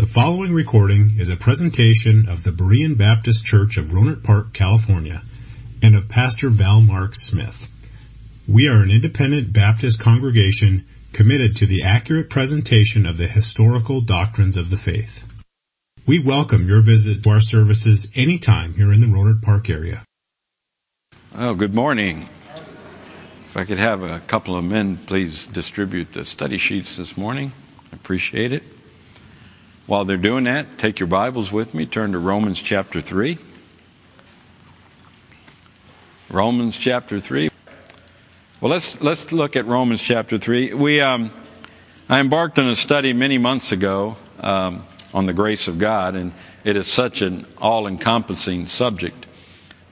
The following recording is a presentation of the Berean Baptist Church of Rohnert Park, California, and of Pastor Val Mark Smith. We are an independent Baptist congregation committed to the accurate presentation of the historical doctrines of the faith. We welcome your visit to our services anytime here in the Rohnert Park area. Oh, good morning. If I could have a couple of men please distribute the study sheets this morning, I appreciate it. While they're doing that, take your Bibles with me, turn to Romans chapter 3. Romans chapter 3. Well, let's, let's look at Romans chapter 3. We, um, I embarked on a study many months ago um, on the grace of God, and it is such an all encompassing subject.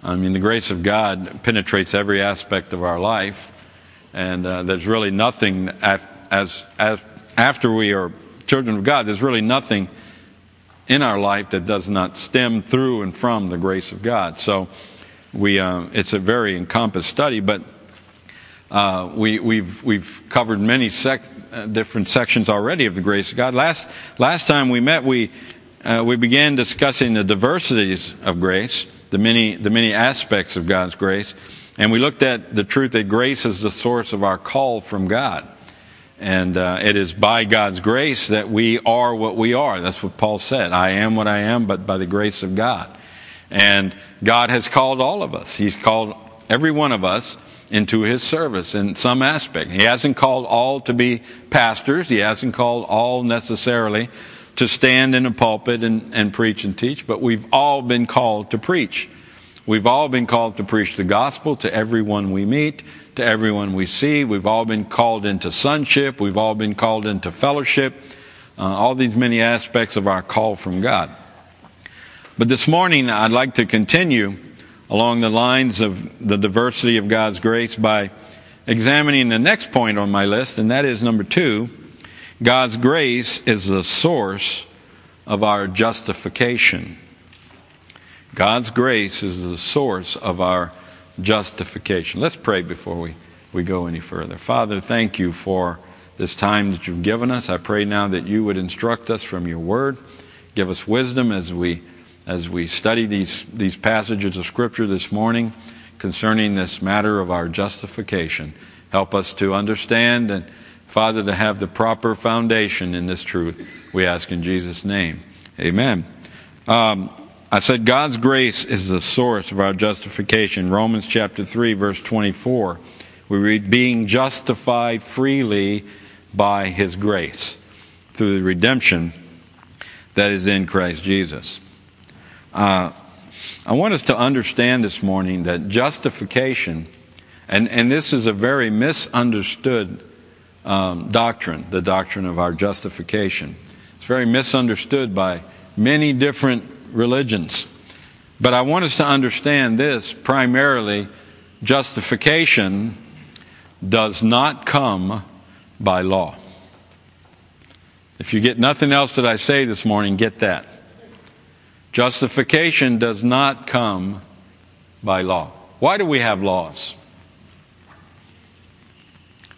I mean, the grace of God penetrates every aspect of our life, and uh, there's really nothing as, as, as after we are children of God, there's really nothing in our life that does not stem through and from the grace of God. So we, uh, it's a very encompassed study, but uh, we, we've, we've covered many sec- uh, different sections already of the grace of God. Last, last time we met, we, uh, we began discussing the diversities of grace, the many, the many aspects of God's grace, and we looked at the truth that grace is the source of our call from God. And uh, it is by God's grace that we are what we are. That's what Paul said. I am what I am, but by the grace of God. And God has called all of us. He's called every one of us into His service in some aspect. He hasn't called all to be pastors. He hasn't called all necessarily to stand in a pulpit and, and preach and teach, but we've all been called to preach. We've all been called to preach the gospel to everyone we meet, to everyone we see. We've all been called into sonship. We've all been called into fellowship. Uh, all these many aspects of our call from God. But this morning, I'd like to continue along the lines of the diversity of God's grace by examining the next point on my list, and that is number two God's grace is the source of our justification. God's grace is the source of our justification. Let's pray before we, we go any further. Father, thank you for this time that you've given us. I pray now that you would instruct us from your word. Give us wisdom as we as we study these, these passages of Scripture this morning concerning this matter of our justification. Help us to understand and, Father, to have the proper foundation in this truth. We ask in Jesus' name. Amen. Um, I said God's grace is the source of our justification. Romans chapter 3, verse 24. We read, being justified freely by his grace through the redemption that is in Christ Jesus. Uh, I want us to understand this morning that justification, and, and this is a very misunderstood um, doctrine, the doctrine of our justification. It's very misunderstood by many different religions. But I want us to understand this primarily justification does not come by law. If you get nothing else that I say this morning, get that. Justification does not come by law. Why do we have laws?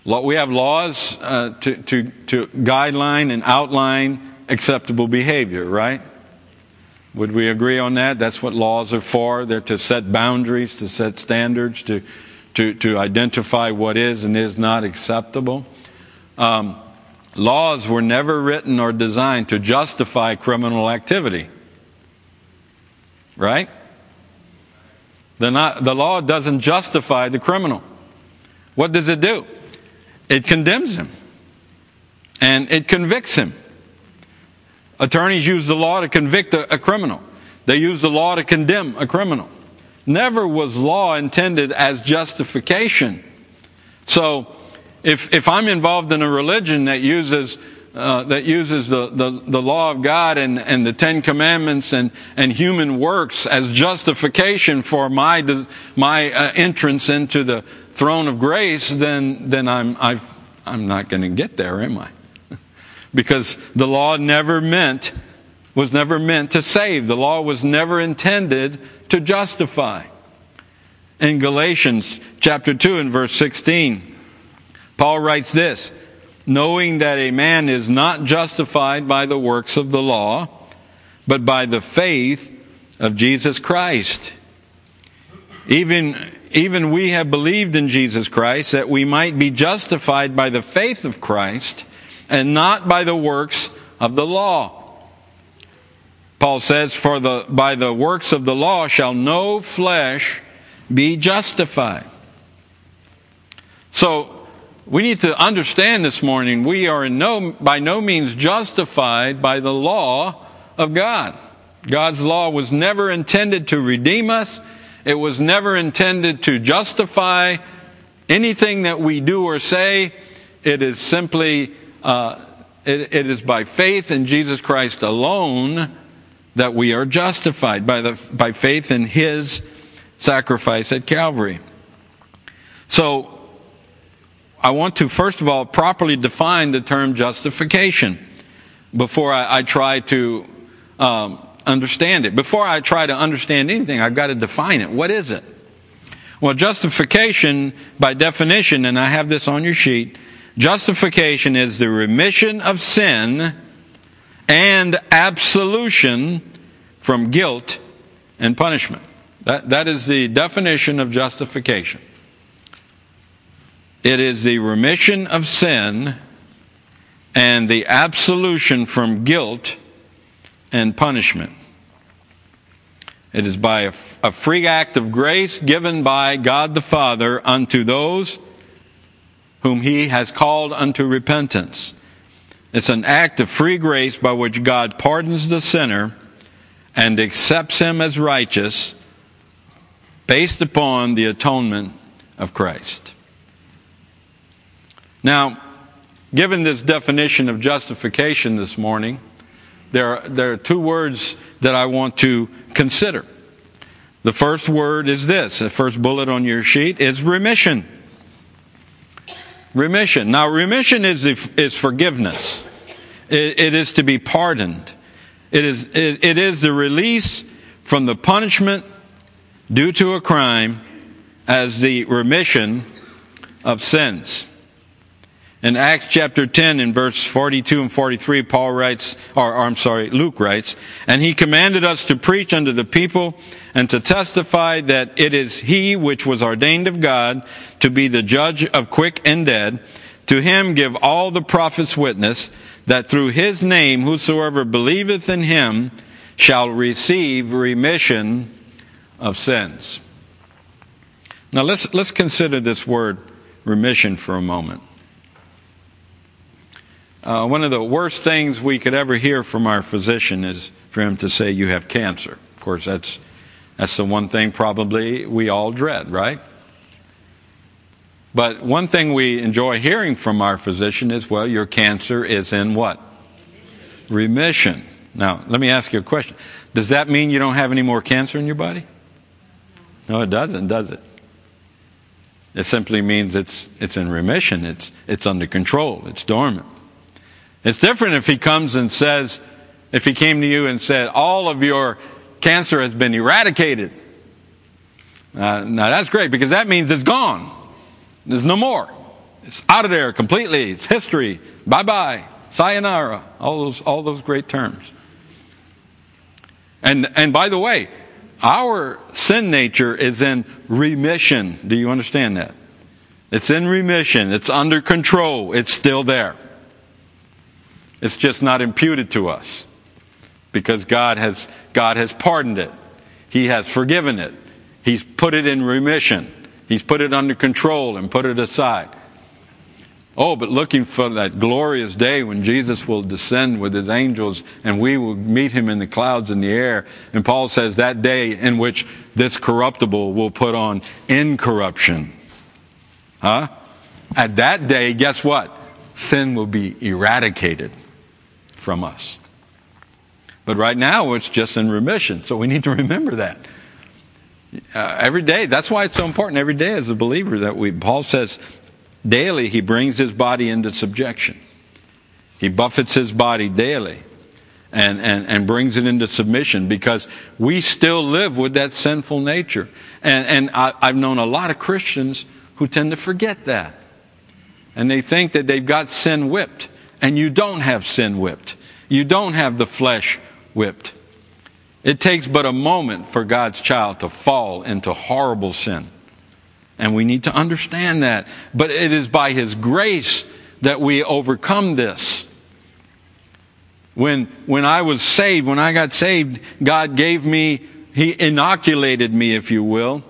We have laws uh, to, to, to guideline and outline acceptable behavior, right? Would we agree on that? That's what laws are for. They're to set boundaries, to set standards, to, to, to identify what is and is not acceptable. Um, laws were never written or designed to justify criminal activity. Right? Not, the law doesn't justify the criminal. What does it do? It condemns him and it convicts him. Attorneys use the law to convict a, a criminal. They use the law to condemn a criminal. Never was law intended as justification. So, if, if I'm involved in a religion that uses uh, that uses the, the, the, law of God and, and the Ten Commandments and, and human works as justification for my, my uh, entrance into the throne of grace, then, then I'm, i am not going to get there, am I? Because the law never meant was never meant to save. The law was never intended to justify. In Galatians chapter 2 and verse 16, Paul writes this, knowing that a man is not justified by the works of the law, but by the faith of Jesus Christ. Even, even we have believed in Jesus Christ that we might be justified by the faith of Christ and not by the works of the law. Paul says, For the, by the works of the law shall no flesh be justified. So, we need to understand this morning we are no, by no means justified by the law of God. God's law was never intended to redeem us. It was never intended to justify anything that we do or say. It is simply, uh, it, it is by faith in Jesus Christ alone that we are justified by the by faith in His sacrifice at Calvary. So, I want to first of all properly define the term justification before I, I try to um, understand it. Before I try to understand anything, I've got to define it. What is it? Well, justification, by definition, and I have this on your sheet, justification is the remission of sin and absolution from guilt and punishment. That, that is the definition of justification. It is the remission of sin and the absolution from guilt and punishment. It is by a, a, free act of grace given by God the Father unto those whom He has called unto repentance. It's an act of free grace by which God pardons the sinner and accepts him as righteous based upon the atonement of Christ. Now, given this definition of justification this morning, there are, there are two words that I want to consider. The first word is this, the first bullet on your sheet is remission. Remission. Now, remission is, is forgiveness. It, it is to be pardoned. It is, it, it is the release from the punishment due to a crime as the remission of sins. In Acts chapter 10 in verse 42 and 43, Paul writes, or, or, I'm sorry, Luke writes, and he commanded us to preach unto the people and to testify that it is he which was ordained of God to be the judge of quick and dead. To him give all the prophets witness that through his name whosoever believeth in him shall receive remission of sins. Now let's, let's consider this word remission for a moment. Uh, one of the worst things we could ever hear from our physician is for him to say, You have cancer. Of course, that's, that's the one thing probably we all dread, right? But one thing we enjoy hearing from our physician is, Well, your cancer is in what? Remission. Now, let me ask you a question. Does that mean you don't have any more cancer in your body? No, it doesn't, does it? It simply means it's, it's in remission, it's, it's under control, it's dormant. It's different if he comes and says, if he came to you and said, all of your cancer has been eradicated. Uh, now that's great because that means it's gone. There's no more. It's out of there completely. It's history. Bye bye. Sayonara. All those, all those great terms. And, and by the way, our sin nature is in remission. Do you understand that? It's in remission. It's under control. It's still there. It's just not imputed to us because God has, God has pardoned it. He has forgiven it. He's put it in remission. He's put it under control and put it aside. Oh, but looking for that glorious day when Jesus will descend with his angels and we will meet him in the clouds in the air. And Paul says that day in which this corruptible will put on incorruption. Huh? At that day, guess what? Sin will be eradicated from us. But right now, it's just in remission. So we need to remember that. Uh, every day, that's why it's so important every day as a believer that we, Paul says, daily he brings his body into subjection. He buffets his body daily and, and, and brings it into submission because we still live with that sinful nature. And, and I, I've known a lot of Christians who tend to forget that. and they think that they've got sin whipped. And you don't have sin whipped. You don't have the flesh whipped. It takes but a moment for God's child to fall into horrible sin. And we need to understand that. But it is by His grace that we overcome this. When, when I was saved, when I got saved, God gave me, He inoculated me, if you will,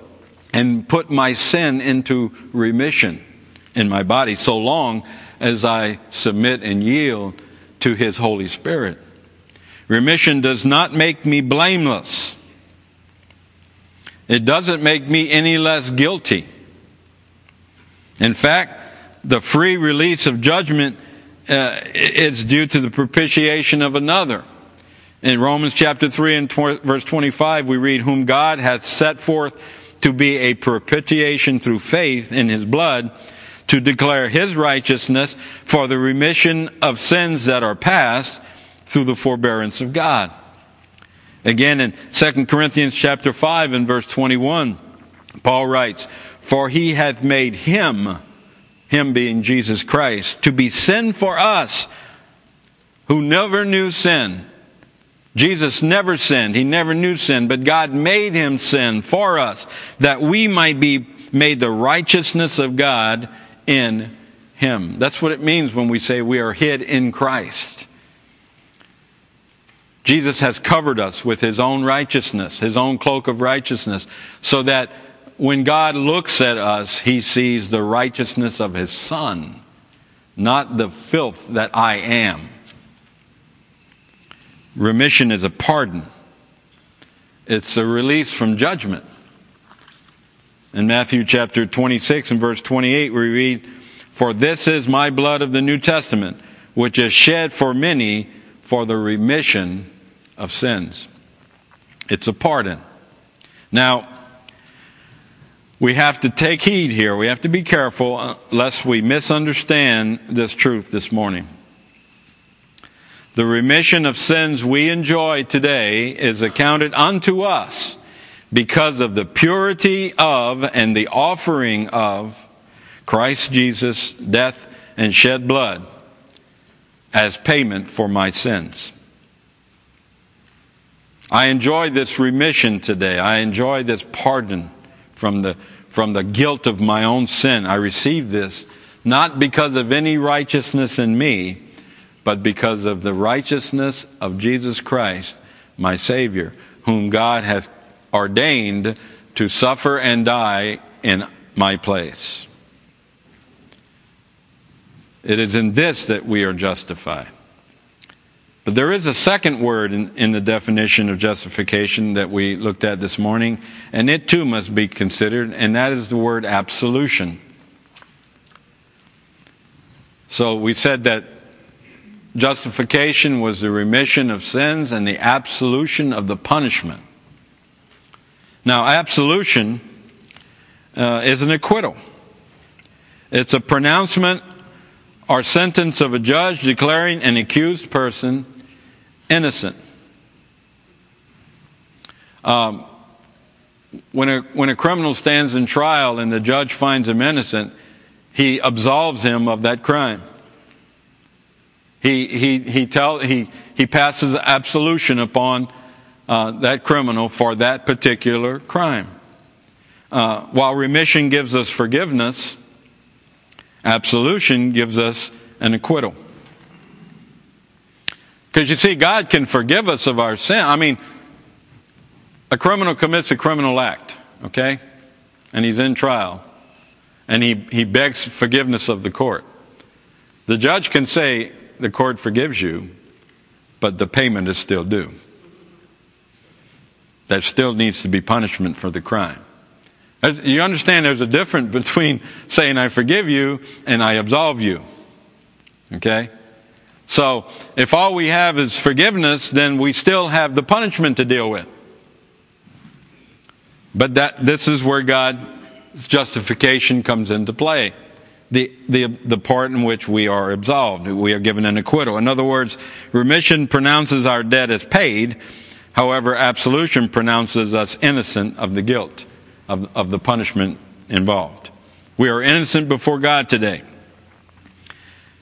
and put my sin into remission in my body so long as I submit and yield to His Holy Spirit. Remission does not make me blameless. It doesn't make me any less guilty. In fact, the free release of judgment uh, is due to the propitiation of another. In Romans chapter 3 and tw- verse 25, we read, Whom God hath set forth to be a propitiation through faith in his blood to declare his righteousness for the remission of sins that are past through the forbearance of God. Again in 2 Corinthians chapter 5 and verse 21, Paul writes, For he hath made him, him being Jesus Christ, to be sin for us who never knew sin. Jesus never sinned. He never knew sin, but God made him sin for us that we might be made the righteousness of God in him. That's what it means when we say we are hid in Christ. Jesus has covered us with his own righteousness, his own cloak of righteousness, so that when God looks at us, he sees the righteousness of his Son, not the filth that I am. Remission is a pardon, it's a release from judgment. In Matthew chapter 26 and verse 28, we read, For this is my blood of the New Testament, which is shed for many for the remission of sins. It's a pardon. Now, we have to take heed here. We have to be careful uh, lest we misunderstand this truth this morning. The remission of sins we enjoy today is accounted unto us because of the purity of and the offering of Christ Jesus' death and shed blood as payment for my sins. I enjoy this remission today. I enjoy this pardon from the, from the guilt of my own sin. I receive this not because of any righteousness in me, but because of the righteousness of Jesus Christ, my Savior, whom God hath ordained to suffer and die in my place. It is in this that we are justified. But there is a second word in, in, the definition of justification that we looked at this morning, and it too must be considered, and that is the word absolution. So we said that justification was the remission of sins and the absolution of the punishment. Now, absolution uh, is an acquittal. It's a pronouncement or sentence of a judge declaring an accused person innocent. Um, when, a, when a criminal stands in trial and the judge finds him innocent, he absolves him of that crime. He, he, he, tell, he, he passes absolution upon uh, that criminal for that particular crime. Uh, while remission gives us forgiveness, absolution gives us an acquittal. Because you see, God can forgive us of our sin. I mean, a criminal commits a criminal act, okay? And he's in trial. And he, he begs forgiveness of the court. The judge can say, the court forgives you, but the payment is still due there still needs to be punishment for the crime. You understand there's a difference between saying I forgive you and I absolve you. Okay? So, if all we have is forgiveness, then we still have the punishment to deal with. But that, this is where God's justification comes into play. The, the, the part in which we are absolved. We are given an acquittal. In other words, remission pronounces our debt as paid, However, absolution pronounces us innocent of the guilt of, of the punishment involved. We are innocent before God today.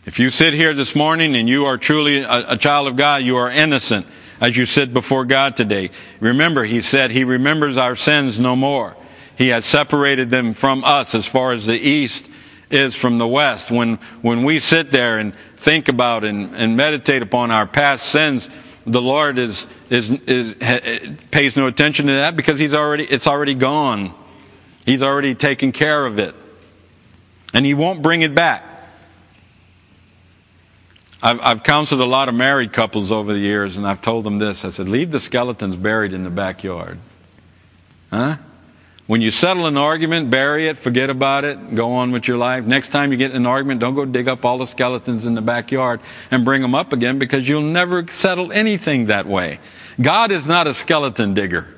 If you sit here this morning and you are truly a, a, child of God, you are innocent as you sit before God today. Remember, He said He remembers our sins no more. He has separated them from us as far as the east is from the west. When, when we sit there and think about and, and meditate upon our past sins, the Lord is, is, is, eh, pays no attention to that because He's already, it's already gone. He's already taken care of it. And He won't bring it back. I've, I've counseled a lot of married couples over the years, and I've told them this. I said, leave the skeletons buried in the backyard. Huh? When you settle an argument, bury it, forget about it, go on with your life. Next time you get an argument, don't go dig up all the skeletons in the backyard and bring them up again because you'll never settle anything that way. God is not a skeleton digger.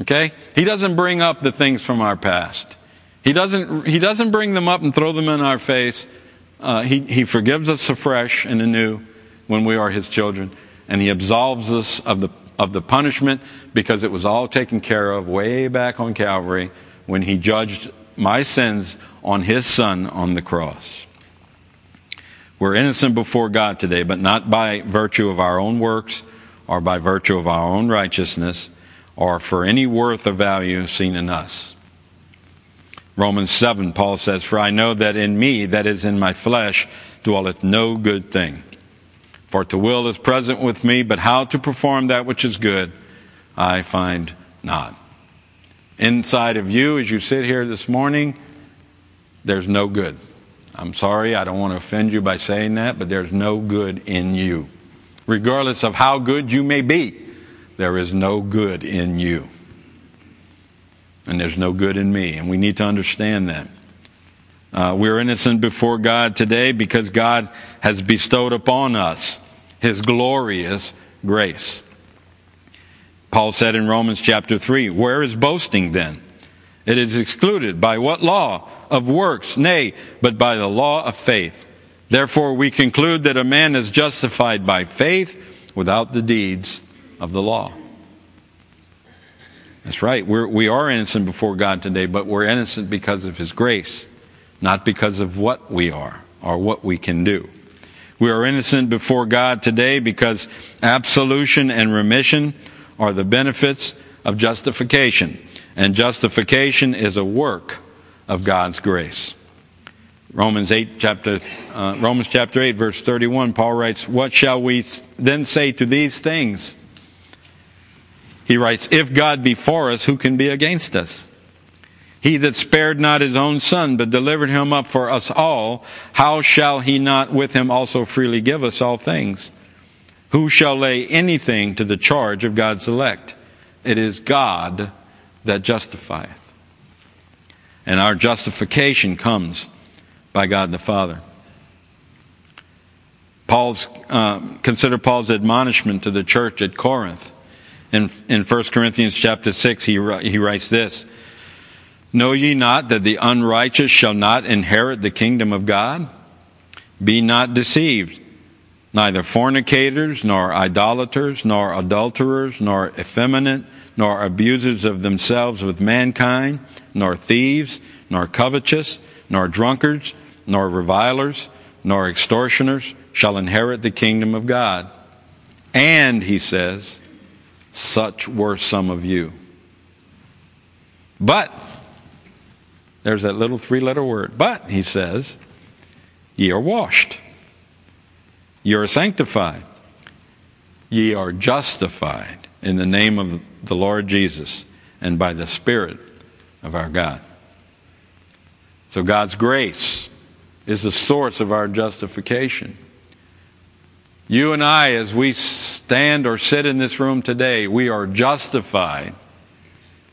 Okay? He doesn't bring up the things from our past. He doesn't, he doesn't bring them up and throw them in our face uh, he, he forgives us afresh and anew when we are His children, and He absolves us of the, of the punishment because it was all taken care of way back on Calvary when He judged my sins on His Son on the cross. We're innocent before God today, but not by virtue of our own works or by virtue of our own righteousness or for any worth or value seen in us. Romans 7, Paul says, For I know that in me, that is in my flesh, dwelleth no good thing. For to will is present with me, but how to perform that which is good, I find not. Inside of you, as you sit here this morning, there's no good. I'm sorry, I don't want to offend you by saying that, but there's no good in you. Regardless of how good you may be, there is no good in you and there's no good in me. And we need to understand that. Uh, we're innocent before God today because God has bestowed upon us His glorious grace. Paul said in Romans chapter 3, Where is boasting then? It is excluded. By what law? Of works? Nay, but by the law of faith. Therefore, we conclude that a man is justified by faith without the deeds of the law. That's right. We're, we are innocent before God today, but we're innocent because of His grace, not because of what we are or what we can do. We are innocent before God today because absolution and remission are the benefits of justification. And justification is a work of God's grace. Romans 8 chapter uh, Romans chapter 8 verse 31 Paul writes what shall we then say to these things he writes, If God be for us, who can be against us? He that spared not his own son, but delivered him up for us all, how shall he not with him also freely give us all things? Who shall lay anything to the charge of God's elect? It is God that justifieth. And our justification comes by God the Father. Paul's, uh, consider Paul's admonishment to the church at Corinth. In, in 1 Corinthians chapter 6, he, he writes this Know ye not that the unrighteous shall not inherit the kingdom of God? Be not deceived. Neither fornicators, nor idolaters, nor adulterers, nor effeminate, nor abusers of themselves with mankind, nor thieves, nor covetous, nor drunkards, nor revilers, nor extortioners shall inherit the kingdom of God. And, he says, such were some of you. But, there's that little three letter word. But, he says, ye are washed, ye are sanctified, ye are justified in the name of the Lord Jesus and by the Spirit of our God. So, God's grace is the source of our justification. You and I, as we stand or sit in this room today, we are justified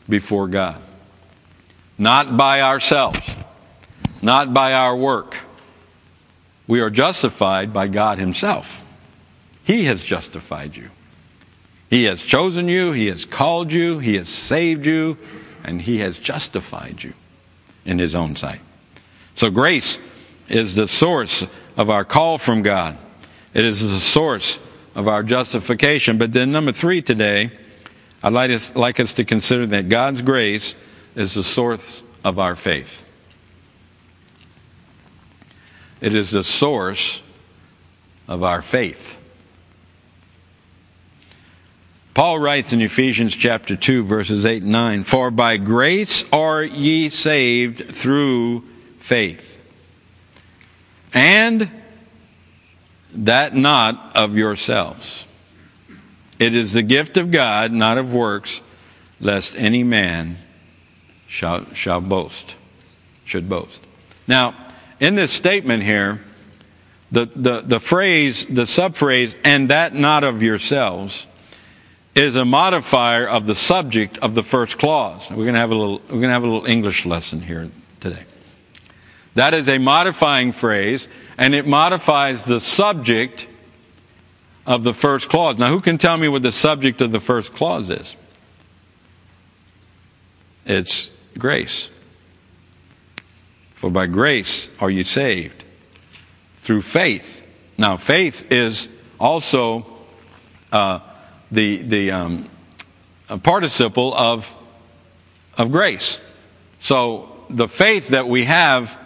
before God. Not by ourselves, not by our work. We are justified by God Himself. He has justified you. He has chosen you, He has called you, He has saved you, and He has justified you in His own sight. So grace is the source of our call from God. It is the source of our justification. But then, number three today, I'd like us, like us to consider that God's grace is the source of our faith. it is the source of our faith. Paul writes in Ephesians chapter 2 verses 8 and 9, For by grace are ye saved through faith. And that not of yourselves. It is the gift of God, not of works, lest any man shall, shall boast, should boast. Now, in this statement here, the, the, the phrase, the subphrase, and that not of yourselves, is a modifier of the subject of the first clause. We're going to have a little, we're going to have a little English lesson here today. That is a modifying phrase, and it modifies the subject of the first clause. Now, who can tell me what the subject of the first clause is? It's grace. For by grace are you saved through faith. Now, faith is also uh, the, the um, participle of, of grace. So the faith that we have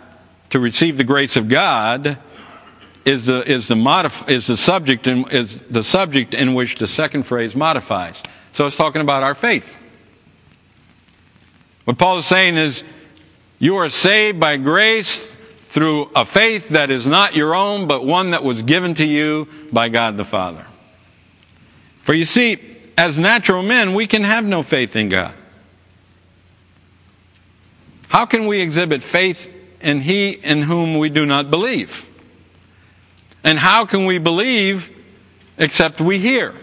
to receive the grace of God is the, is the, modif- is the, subject in, is the subject in which the second phrase modifies. So it's talking about our faith. What Paul is saying is, you are saved by grace through a faith that is not your own, but one that was given to you by God the Father. For you see, as natural men, we can have no faith in God. How can we exhibit faith in He in whom we do not believe? And how can we believe except we hear?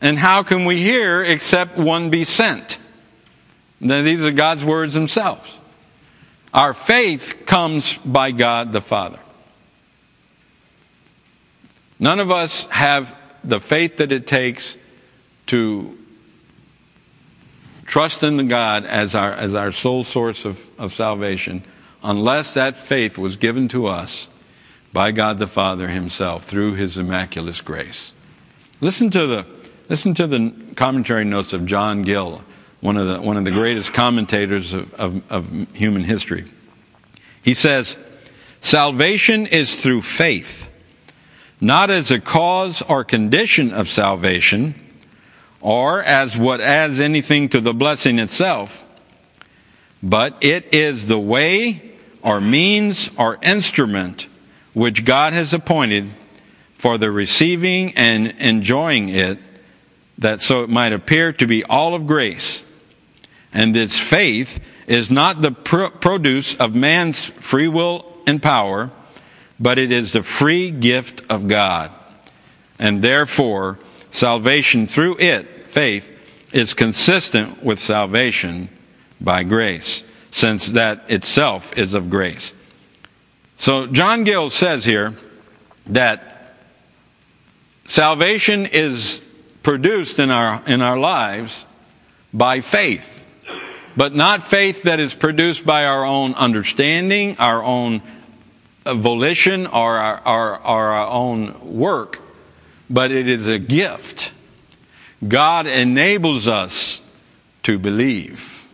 And how can we hear except one be sent? Now, these are God's words themselves. Our faith comes by God the Father. None of us have the faith that it takes to trust in the God as our, as our sole source of, of salvation, unless that faith was given to us by God the Father Himself through His immaculate grace. Listen to the, listen to the commentary notes of John Gill, one of the, one of the greatest commentators of, of, of human history. He says, Salvation is through faith not as a cause or condition of salvation, or as what adds anything to the blessing itself, but it is the way or means or instrument which God has appointed for the receiving and enjoying it, that so it might appear to be all of grace. And this faith is not the produce of man's free will and power, but it is the free gift of God. And therefore, salvation through it, faith, is consistent with salvation by grace, since that itself is of grace. So John Gill says here that salvation is produced in our, in our lives by faith, but not faith that is produced by our own understanding, our own volition or our, our, our own work, but it is a gift. God enables us to believe.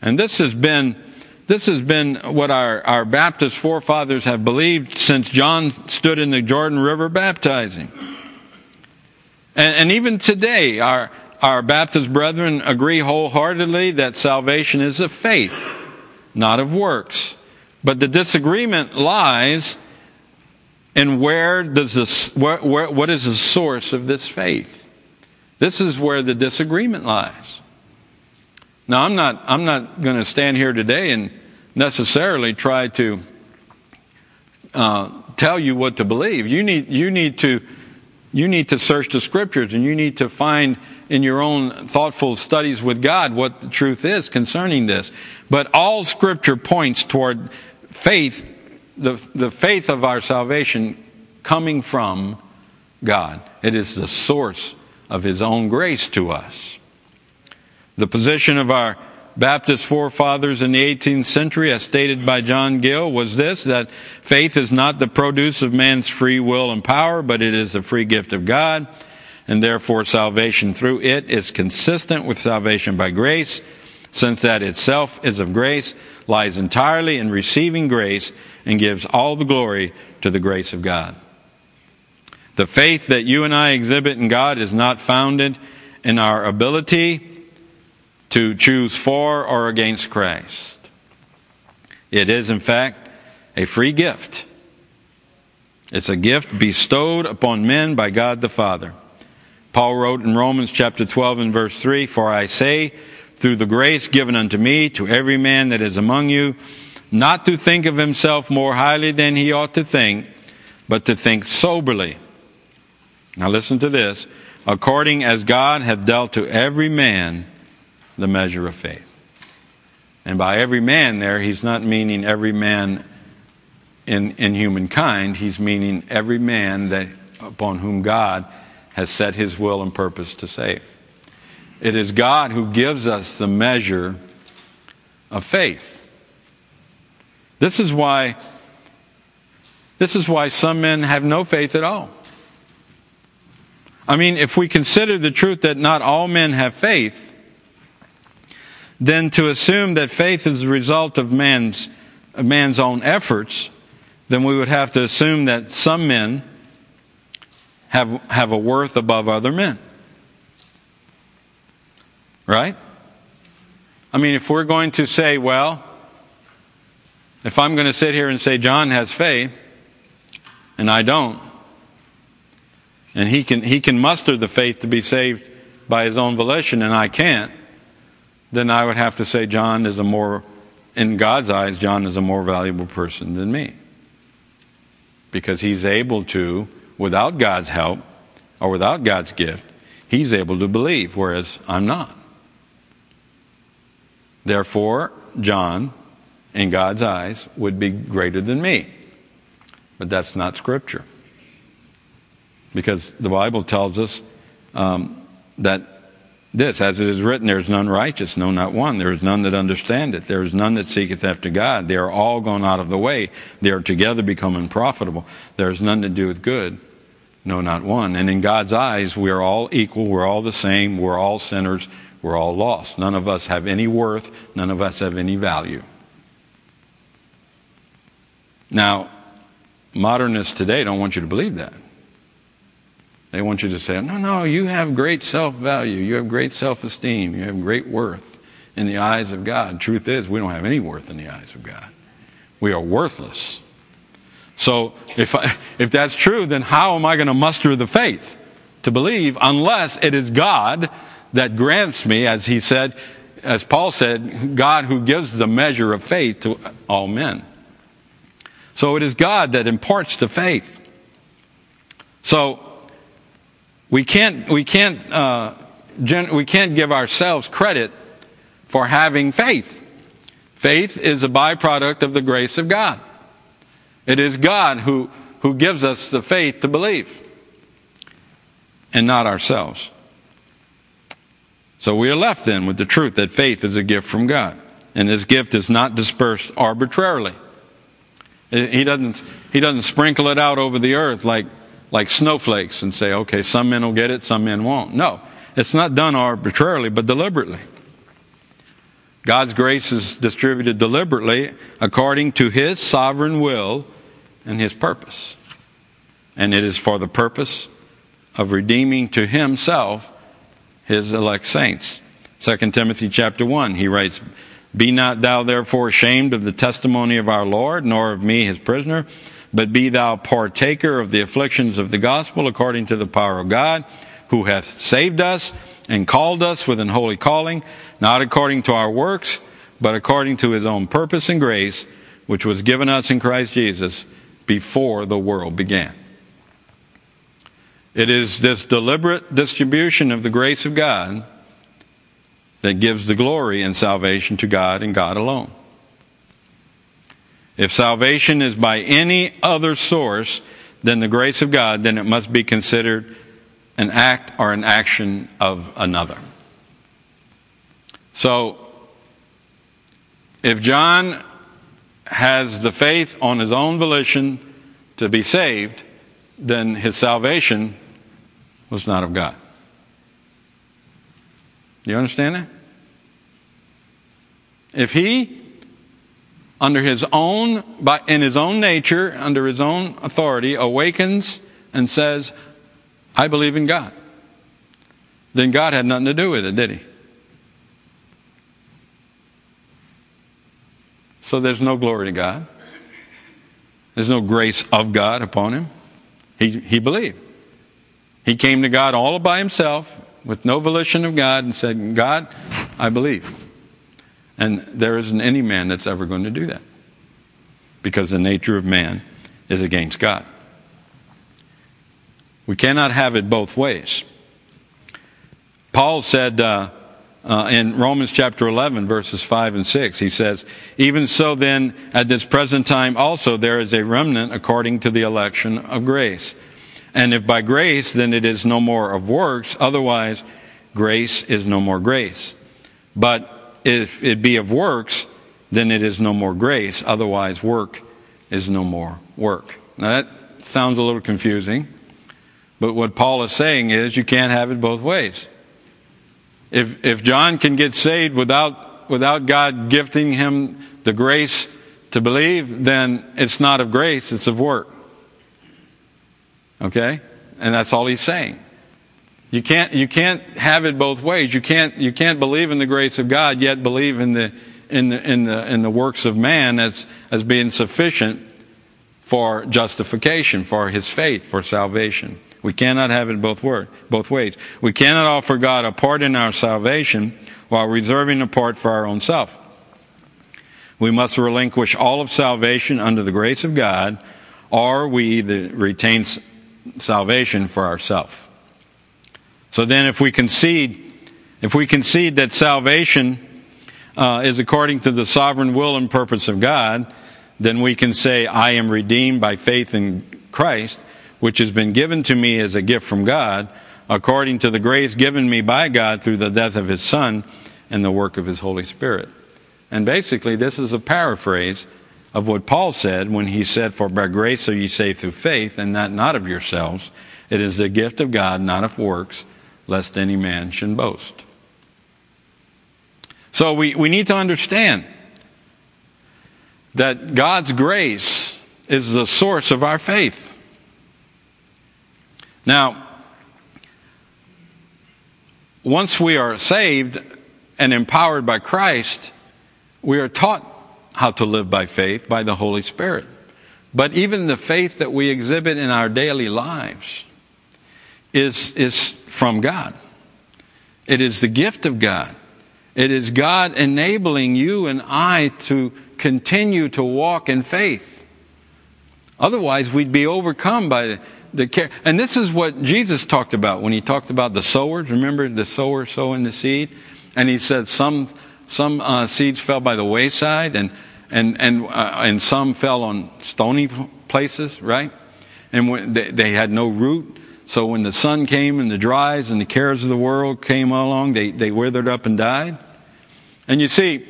And this has been this has been what our, our Baptist forefathers have believed since John stood in the Jordan River baptizing. And, and even today, our, our Baptist brethren agree wholeheartedly that salvation is of faith, not of works. But the disagreement lies in where does this, where, where, what is the source of this faith? This is where the disagreement lies. Now, I'm not, I'm not going to stand here today and necessarily try to uh, tell you what to believe. You need, you need to, you need to search the scriptures and you need to find in your own thoughtful studies with God what the truth is concerning this. But all scripture points toward faith, the, the faith of our salvation coming from God. It is the source of His own grace to us. The position of our Baptist forefathers in the 18th century, as stated by John Gill, was this that faith is not the produce of man's free will and power, but it is the free gift of God, and therefore salvation through it is consistent with salvation by grace, since that itself is of grace, lies entirely in receiving grace and gives all the glory to the grace of God. The faith that you and I exhibit in God is not founded in our ability to choose for or against Christ. It is, in fact, a free gift. It's a gift bestowed upon men by God the Father. Paul wrote in Romans chapter 12 and verse 3 For I say, through the grace given unto me, to every man that is among you, not to think of himself more highly than he ought to think, but to think soberly. Now listen to this according as God hath dealt to every man the measure of faith. And by every man there, he's not meaning every man in, in humankind, he's meaning every man that upon whom God has set his will and purpose to save. It is God who gives us the measure of faith. This is why this is why some men have no faith at all. I mean, if we consider the truth that not all men have faith, then to assume that faith is the result of man's, of man's own efforts, then we would have to assume that some men have, have a worth above other men. Right? I mean, if we're going to say, well, if I'm going to sit here and say John has faith, and I don't, and he can, he can muster the faith to be saved by his own volition, and I can't, then I would have to say John is a more, in God's eyes, John is a more valuable person than me. Because he's able to, without God's help or without God's gift, he's able to believe, whereas I'm not. Therefore, John, in God's eyes, would be greater than me. But that's not Scripture. Because the Bible tells us um, that this, as it is written, there is none righteous, no, not one. There is none that understandeth. There is none that seeketh after God. They are all gone out of the way. They are together become unprofitable. There is none that doeth good, no, not one. And in God's eyes, we are all equal. We're all the same. We're all sinners. We're all lost. None of us have any worth. None of us have any value. Now, modernists today don't want you to believe that. They want you to say, no, no, you have great self value. You have great self esteem. You have great worth in the eyes of God. Truth is, we don't have any worth in the eyes of God. We are worthless. So if, I, if that's true, then how am I going to muster the faith to believe unless it is God that grants me, as he said, as Paul said, God who gives the measure of faith to all men. So it is God that imparts the faith. So we can't, we can't, uh, gen- we can't give ourselves credit for having faith. Faith is a byproduct of the grace of God. It is God who, who gives us the faith to believe, and not ourselves. So we are left then with the truth that faith is a gift from God. And this gift is not dispersed arbitrarily. He doesn't, he doesn't sprinkle it out over the earth like like snowflakes and say, okay, some men will get it, some men won't. No, it's not done arbitrarily, but deliberately. God's grace is distributed deliberately according to His sovereign will and His purpose. And it is for the purpose of redeeming to Himself His elect saints. 2 Timothy chapter 1, he writes, Be not thou therefore ashamed of the testimony of our Lord, nor of me his prisoner, but be thou partaker of the afflictions of the gospel according to the power of God, who hath saved us and called us with an holy calling, not according to our works, but according to his own purpose and grace, which was given us in Christ Jesus before the world began. It is this deliberate distribution of the grace of God that gives the glory and salvation to God and God alone. If salvation is by any other source than the grace of God, then it must be considered an act or an action of another. So, if John has the faith on his own volition to be saved, then his salvation was not of God. You understand that? if he, under his own, by, in his own nature, under his own authority, awakens and says, I believe in God, then God had nothing to do with it, did he? So there's no glory to God. There's no grace of God upon him. He, he believed. He came to God all by himself with no volition of God and said, God, I believe. And there isn't any man that's ever going to do that because the nature of man is against God. We cannot have it both ways. Paul said, uh, uh, in Romans chapter 11, verses 5 and 6. He says, Even so then, at this present time also there is a remnant according to the election of grace. And if by grace, then it is no more of works, otherwise grace is no more grace. But if it be of works, then it is no more grace, otherwise work is no more work. Now that sounds a little confusing, but what Paul is saying is you can't have it both ways. If, if John can get saved without, without God gifting him the grace to believe, then it's not of grace, it's of work. Okay? And that's all he's saying. You can't, you can't have it both ways. You can't, you can't believe in the grace of God yet believe in the, in the, in the, in the works of man as, as being sufficient for justification, for his faith, for salvation. We cannot have it both, word, both ways. We cannot offer God a part in our salvation while reserving a part for our own self. We must relinquish all of salvation under the grace of God, or we either retain salvation for ourselves. So then, if we concede, if we concede that salvation uh, is according to the sovereign will and purpose of God, then we can say, I am redeemed by faith in Christ which has been given to me as a gift from God, according to the grace given me by God through the death of His Son and the work of His Holy Spirit. And basically, this is a paraphrase of what Paul said when he said, For by grace are ye saved through faith, and that not of yourselves. It is the gift of God, not of works, lest any man should boast. So we, we need to understand that God's grace is the source of our faith. Now, once we are saved and empowered by Christ, we are taught how to live by faith by the Holy Spirit. But even the faith that we exhibit in our daily lives is, is from God. It is the gift of God. It is God enabling you and I to continue to walk in faith. Otherwise, we'd be overcome by the care. And this is what Jesus talked about when he talked about the sowers. Remember the sower sowing the seed? And he said some, some uh, seeds fell by the wayside and, and, and, uh, and some fell on stony places, right? And they, they had no root. So when the sun came and the dries and the cares of the world came along, they, they withered up and died. And you see,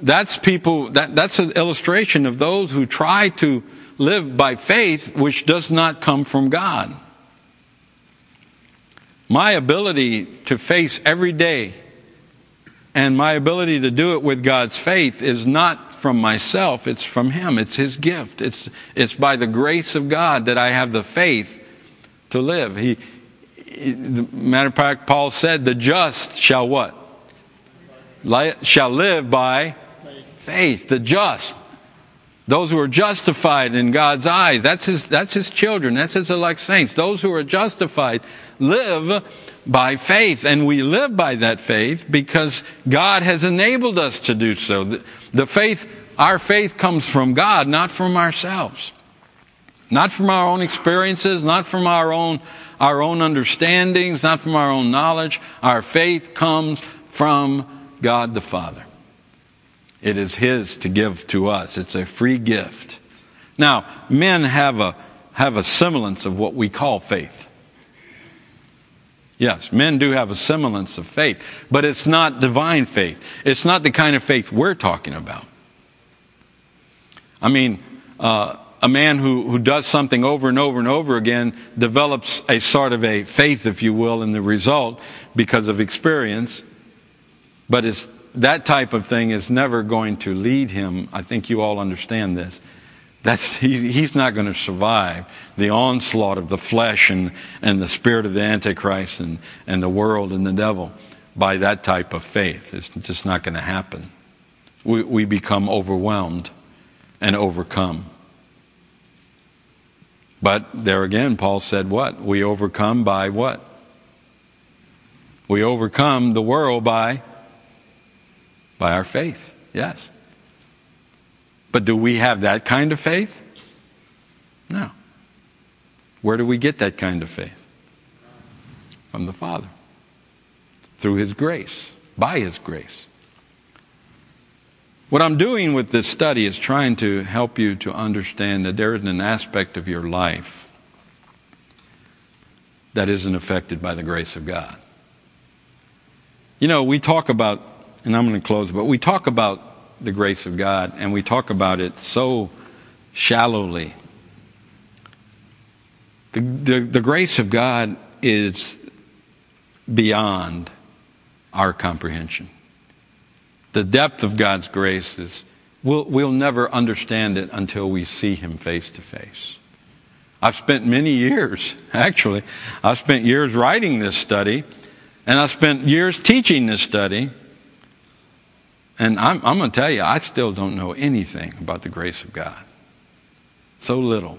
that's people, that, that's an illustration of those who try to live by faith which does not come from God. My ability to face every day and my ability to do it with God's faith is not from myself, it's from Him. It's His gift. It's, it's by the grace of God that I have the faith to live. He, he matter of fact, Paul said, the just shall what? Shall live by faith. The just. Those who are justified in God's eyes, that's his, that's his children, that's his elect saints. Those who are justified live by faith, and we live by that faith because God has enabled us to do so. The, the faith, our faith comes from God, not from ourselves. Not from our own experiences, not from our own, our own understandings, not from our own knowledge. Our faith comes from God the Father. It is His to give to us. It's a free gift. Now, men have a, have a semblance of what we call faith. Yes, men do have a semblance of faith, but it's not divine faith. It's not the kind of faith we're talking about. I mean, uh, a man who, who does something over and over and over again develops a sort of a faith, if you will, in the result because of experience, but it's that type of thing is never going to lead him. I think you all understand this. That's, he, he's not going to survive the onslaught of the flesh and, and the spirit of the Antichrist and, and the world and the devil by that type of faith. It's just not going to happen. We, we become overwhelmed and overcome. But there again, Paul said what? We overcome by what? We overcome the world by by our faith. Yes. But do we have that kind of faith? No. Where do we get that kind of faith? From the Father. Through His grace, by His grace. What I'm doing with this study is trying to help you to understand that there is an aspect of your life that isn't affected by the grace of God. You know, we talk about, and I'm going to close, but we talk about the grace of God, and we talk about it so shallowly. The, the, the grace of God is beyond our comprehension. The depth of God's grace is, we'll, we'll never understand it until we see Him face to face. I've spent many years, actually, I've spent years writing this study, and I've spent years teaching this study, and I'm, I'm going to tell you, I still don't know anything about the grace of God. So little.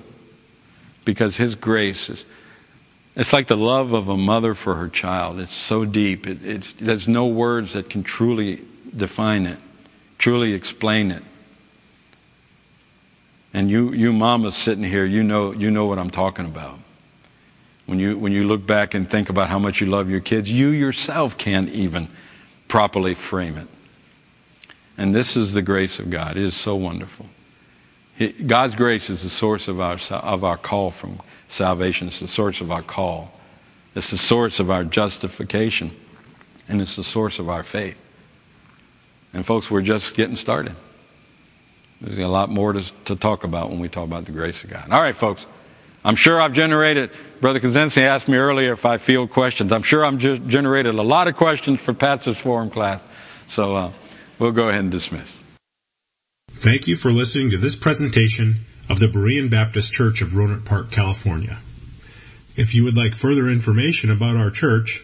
Because His grace is, it's like the love of a mother for her child. It's so deep. It, it's, there's no words that can truly define it, truly explain it. And you, you mamas sitting here, you know, you know what I'm talking about. When you, when you look back and think about how much you love your kids, you yourself can't even properly frame it. And this is the grace of God. It is so wonderful. God's grace is the source of our, of our call from salvation. It's the source of our call. It's the source of our justification. And it's the source of our faith. And folks, we're just getting started. There's a lot more to, to talk about when we talk about the grace of God. All right, folks. I'm sure I've generated, Brother Kaczynski asked me earlier if I field questions. I'm sure I've generated a lot of questions for Pastor's Forum class. So, uh, We'll go ahead and dismiss. Thank you for listening to this presentation of the Berean Baptist Church of Rohnert Park, California. If you would like further information about our church,